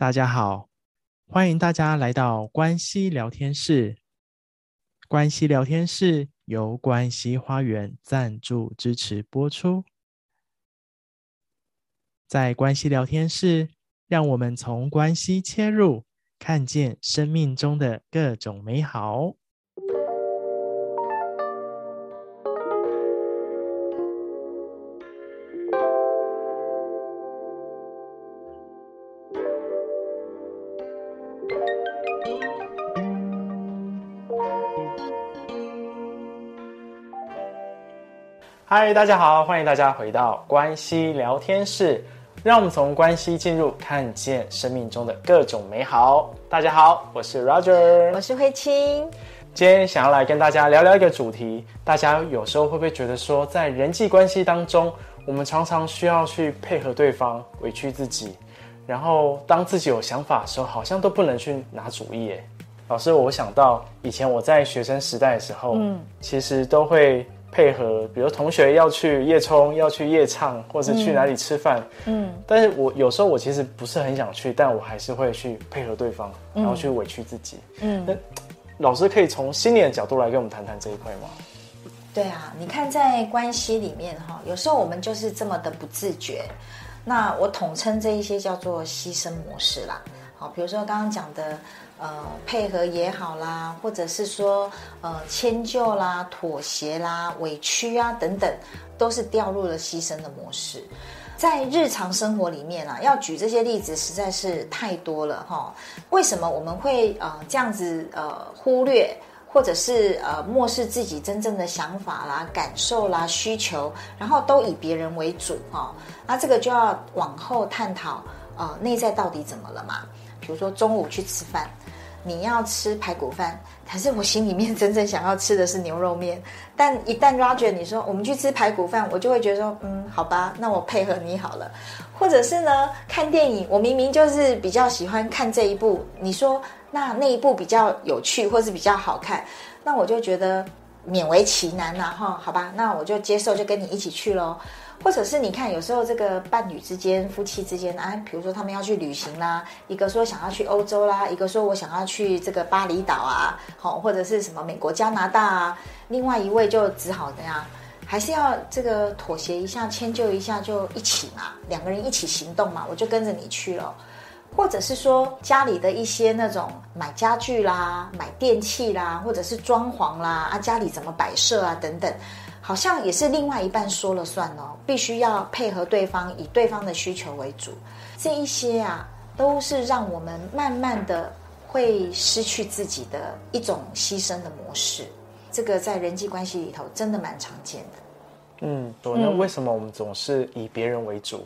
大家好，欢迎大家来到关西聊天室。关西聊天室由关西花园赞助支持播出。在关系聊天室，让我们从关系切入，看见生命中的各种美好。嗨，大家好，欢迎大家回到关系聊天室。让我们从关系进入，看见生命中的各种美好。大家好，我是 Roger，我是慧清。今天想要来跟大家聊聊一个主题。大家有时候会不会觉得说，在人际关系当中，我们常常需要去配合对方，委屈自己，然后当自己有想法的时候，好像都不能去拿主意。哎，老师，我想到以前我在学生时代的时候，嗯，其实都会。配合，比如同学要去夜冲，要去夜唱，或者去哪里吃饭，嗯，嗯，但是我有时候我其实不是很想去，但我还是会去配合对方，然后去委屈自己，嗯，那老师可以从心理的角度来跟我们谈谈这一块吗？对啊，你看在关系里面哈，有时候我们就是这么的不自觉，那我统称这一些叫做牺牲模式啦，好，比如说刚刚讲的。呃，配合也好啦，或者是说，呃，迁就啦、妥协啦、委屈啊等等，都是掉入了牺牲的模式。在日常生活里面啊，要举这些例子实在是太多了哈。为什么我们会呃这样子呃忽略，或者是呃漠视自己真正的想法啦、感受啦、需求，然后都以别人为主哈？那这个就要往后探讨，呃，内在到底怎么了嘛？比如说中午去吃饭。你要吃排骨饭，可是我心里面 真正想要吃的是牛肉面。但一旦 Roger 你说我们去吃排骨饭，我就会觉得说，嗯，好吧，那我配合你好了。或者是呢，看电影，我明明就是比较喜欢看这一部，你说那那一部比较有趣，或是比较好看，那我就觉得勉为其难呐，哈，好吧，那我就接受，就跟你一起去喽。或者是你看，有时候这个伴侣之间、夫妻之间啊，比如说他们要去旅行啦，一个说想要去欧洲啦，一个说我想要去这个巴厘岛啊，好，或者是什么美国、加拿大啊，另外一位就只好怎样，还是要这个妥协一下、迁就一下，就一起嘛，两个人一起行动嘛，我就跟着你去了。或者是说家里的一些那种买家具啦、买电器啦，或者是装潢啦，啊，家里怎么摆设啊等等。好像也是另外一半说了算哦，必须要配合对方，以对方的需求为主。这一些啊，都是让我们慢慢的会失去自己的一种牺牲的模式。这个在人际关系里头真的蛮常见的。嗯，对那为什么我们总是以别人为主，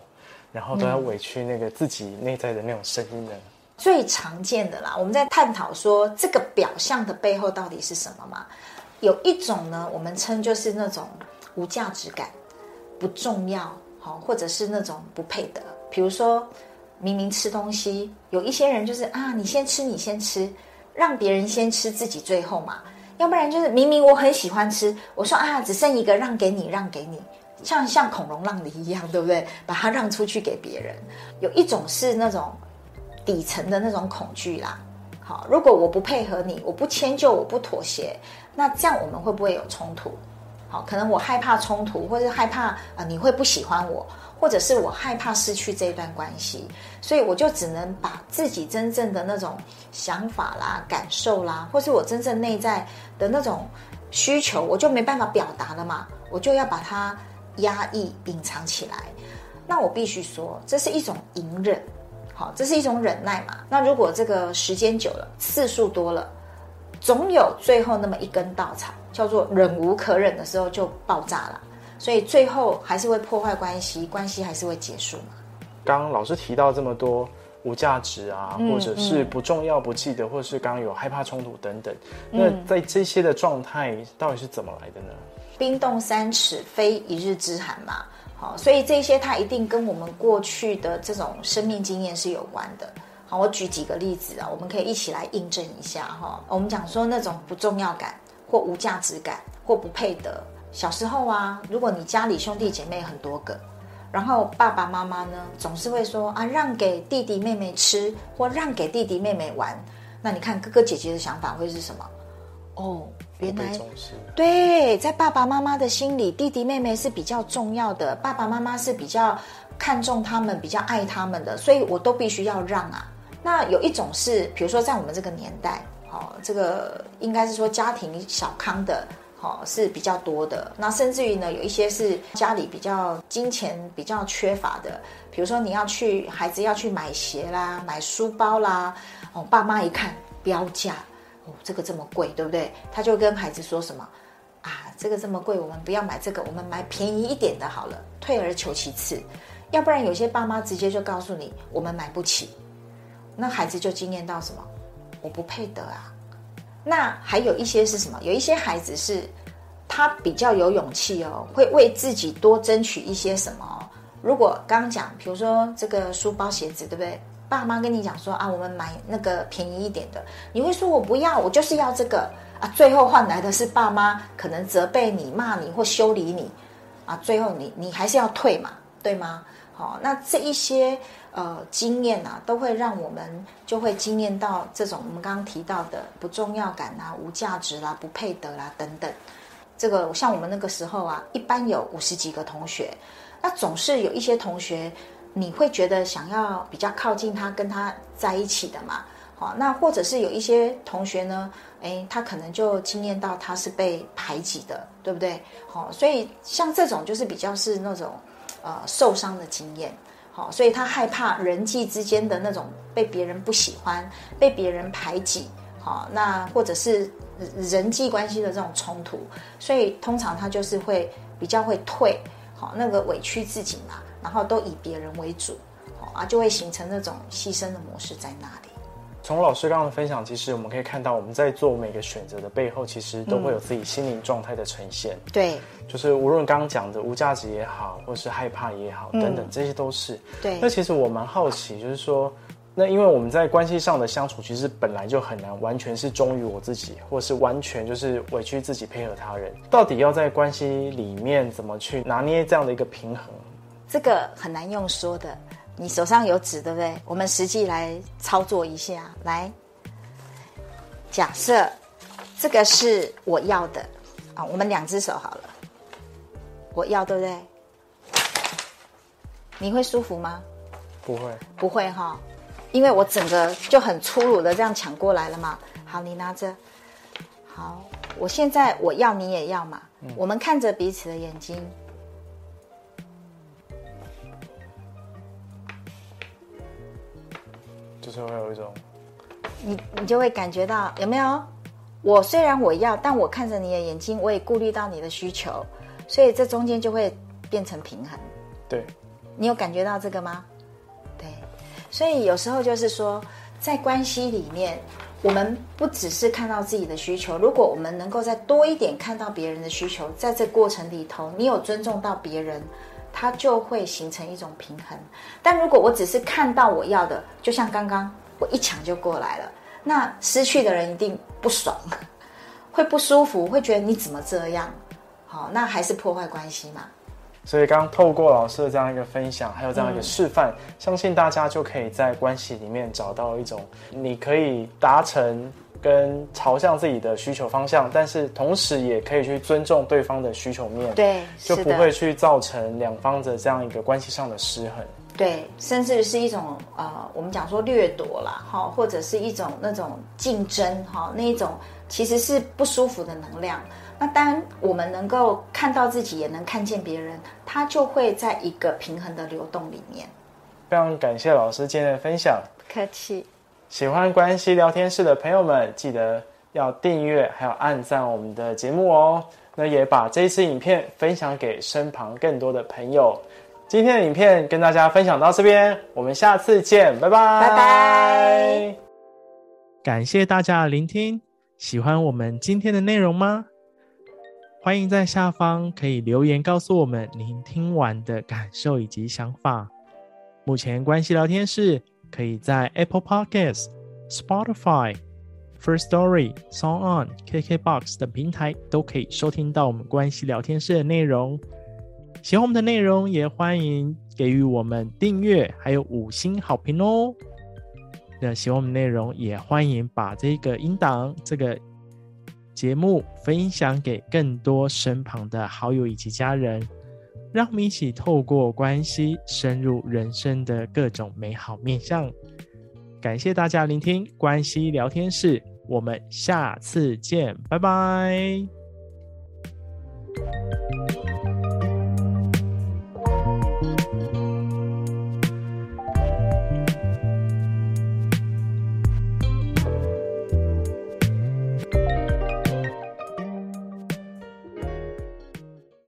然后都要委屈那个自己内在的那种声音呢？最常见的啦，我们在探讨说这个表象的背后到底是什么嘛？有一种呢，我们称就是那种无价值感、不重要，好，或者是那种不配得。比如说，明明吃东西，有一些人就是啊，你先吃，你先吃，让别人先吃，自己最后嘛。要不然就是明明我很喜欢吃，我说啊，只剩一个，让给你，让给你，像像孔融让梨一样，对不对？把它让出去给别人。有一种是那种底层的那种恐惧啦。好，如果我不配合你，我不迁就，我不妥协，那这样我们会不会有冲突？好，可能我害怕冲突，或者害怕啊、你会不喜欢我，或者是我害怕失去这段关系，所以我就只能把自己真正的那种想法啦、感受啦，或是我真正内在的那种需求，我就没办法表达了嘛，我就要把它压抑、隐藏起来。那我必须说，这是一种隐忍。好，这是一种忍耐嘛。那如果这个时间久了，次数多了，总有最后那么一根稻草，叫做忍无可忍的时候就爆炸了。所以最后还是会破坏关系，关系还是会结束嘛。刚刚老师提到这么多无价值啊，或者是不重要、不记得，或者是刚刚有害怕冲突等等。那在这些的状态到底是怎么来的呢？冰冻三尺，非一日之寒嘛。好，所以这些它一定跟我们过去的这种生命经验是有关的。好，我举几个例子啊，我们可以一起来印证一下哈。我们讲说那种不重要感，或无价值感，或不配得。小时候啊，如果你家里兄弟姐妹很多个，然后爸爸妈妈呢，总是会说啊，让给弟弟妹妹吃，或让给弟弟妹妹玩。那你看哥哥姐姐的想法会是什么？哦，原来对，在爸爸妈妈的心里，弟弟妹妹是比较重要的，爸爸妈妈是比较看重他们、比较爱他们的，所以我都必须要让啊。那有一种是，比如说在我们这个年代，哦，这个应该是说家庭小康的。哦，是比较多的。那甚至于呢，有一些是家里比较金钱比较缺乏的，比如说你要去孩子要去买鞋啦、买书包啦，哦，爸妈一看标价，哦，这个这么贵，对不对？他就跟孩子说什么啊，这个这么贵，我们不要买这个，我们买便宜一点的好了。退而求其次，要不然有些爸妈直接就告诉你，我们买不起，那孩子就经验到什么？我不配得啊。那还有一些是什么？有一些孩子是，他比较有勇气哦，会为自己多争取一些什么。如果刚刚讲，比如说这个书包、鞋子，对不对？爸妈跟你讲说啊，我们买那个便宜一点的，你会说我不要，我就是要这个啊。最后换来的是爸妈可能责备你、骂你或修理你啊。最后你你还是要退嘛，对吗？好，那这一些。呃，经验啊，都会让我们就会经验到这种我们刚刚提到的不重要感啊、无价值啦、啊、不配得啦、啊、等等。这个像我们那个时候啊，一般有五十几个同学，那总是有一些同学，你会觉得想要比较靠近他，跟他在一起的嘛。好，那或者是有一些同学呢，诶，他可能就经验到他是被排挤的，对不对？好，所以像这种就是比较是那种呃受伤的经验。好，所以他害怕人际之间的那种被别人不喜欢、被别人排挤，好，那或者是人际关系的这种冲突，所以通常他就是会比较会退，好，那个委屈自己嘛，然后都以别人为主，好啊，就会形成那种牺牲的模式在那里。从老师刚刚的分享，其实我们可以看到，我们在做每个选择的背后，其实都会有自己心灵状态的呈现。嗯、对，就是无论刚刚讲的无价值也好，或是害怕也好，等等，这些都是。对。那其实我蛮好奇，就是说，那因为我们在关系上的相处，其实本来就很难完全是忠于我自己，或是完全就是委屈自己配合他人。到底要在关系里面怎么去拿捏这样的一个平衡？这个很难用说的。你手上有纸，对不对？我们实际来操作一下。来，假设这个是我要的啊，我们两只手好了。我要，对不对？你会舒服吗？不会，不会哈，因为我整个就很粗鲁的这样抢过来了嘛。好，你拿着。好，我现在我要，你也要嘛。嗯。我们看着彼此的眼睛。就是会有一种，你你就会感觉到有没有？我虽然我要，但我看着你的眼睛，我也顾虑到你的需求，所以这中间就会变成平衡。对，你有感觉到这个吗？对，所以有时候就是说，在关系里面，我们不只是看到自己的需求，如果我们能够再多一点看到别人的需求，在这过程里头，你有尊重到别人。它就会形成一种平衡，但如果我只是看到我要的，就像刚刚我一抢就过来了，那失去的人一定不爽，会不舒服，会觉得你怎么这样？好，那还是破坏关系嘛。所以刚刚透过老师的这样一个分享，还有这样一个示范，嗯，相信大家就可以在关系里面找到一种你可以达成。跟朝向自己的需求方向，但是同时也可以去尊重对方的需求面，对，就不会去造成两方的这样一个关系上的失衡，对，甚至是一种呃，我们讲说掠夺啦，哈，或者是一种那种竞争，哈，那一种其实是不舒服的能量。那当我们能够看到自己，也能看见别人，他就会在一个平衡的流动里面。非常感谢老师今天的分享，不客气。喜欢关系聊天室的朋友们，记得要订阅，还有按赞我们的节目哦。那也把这一支影片分享给身旁更多的朋友。今天的影片跟大家分享到这边，我们下次见，拜拜，拜拜。感谢大家的聆听，喜欢我们今天的内容吗？欢迎在下方可以留言告诉我们您听完的感受以及想法。目前关系聊天室。可以在 Apple Podcast、Spotify、First Story、Song On、KKBox 等平台都可以收听到我们关系聊天室的内容。喜欢我们的内容，也欢迎给予我们订阅，还有五星好评哦。那喜欢我们内容，也欢迎把这个音档、这个节目分享给更多身旁的好友以及家人，让我们一起透过关系深入人生的各种美好面向。感谢大家聆听关系聊天室，我们下次见，拜拜。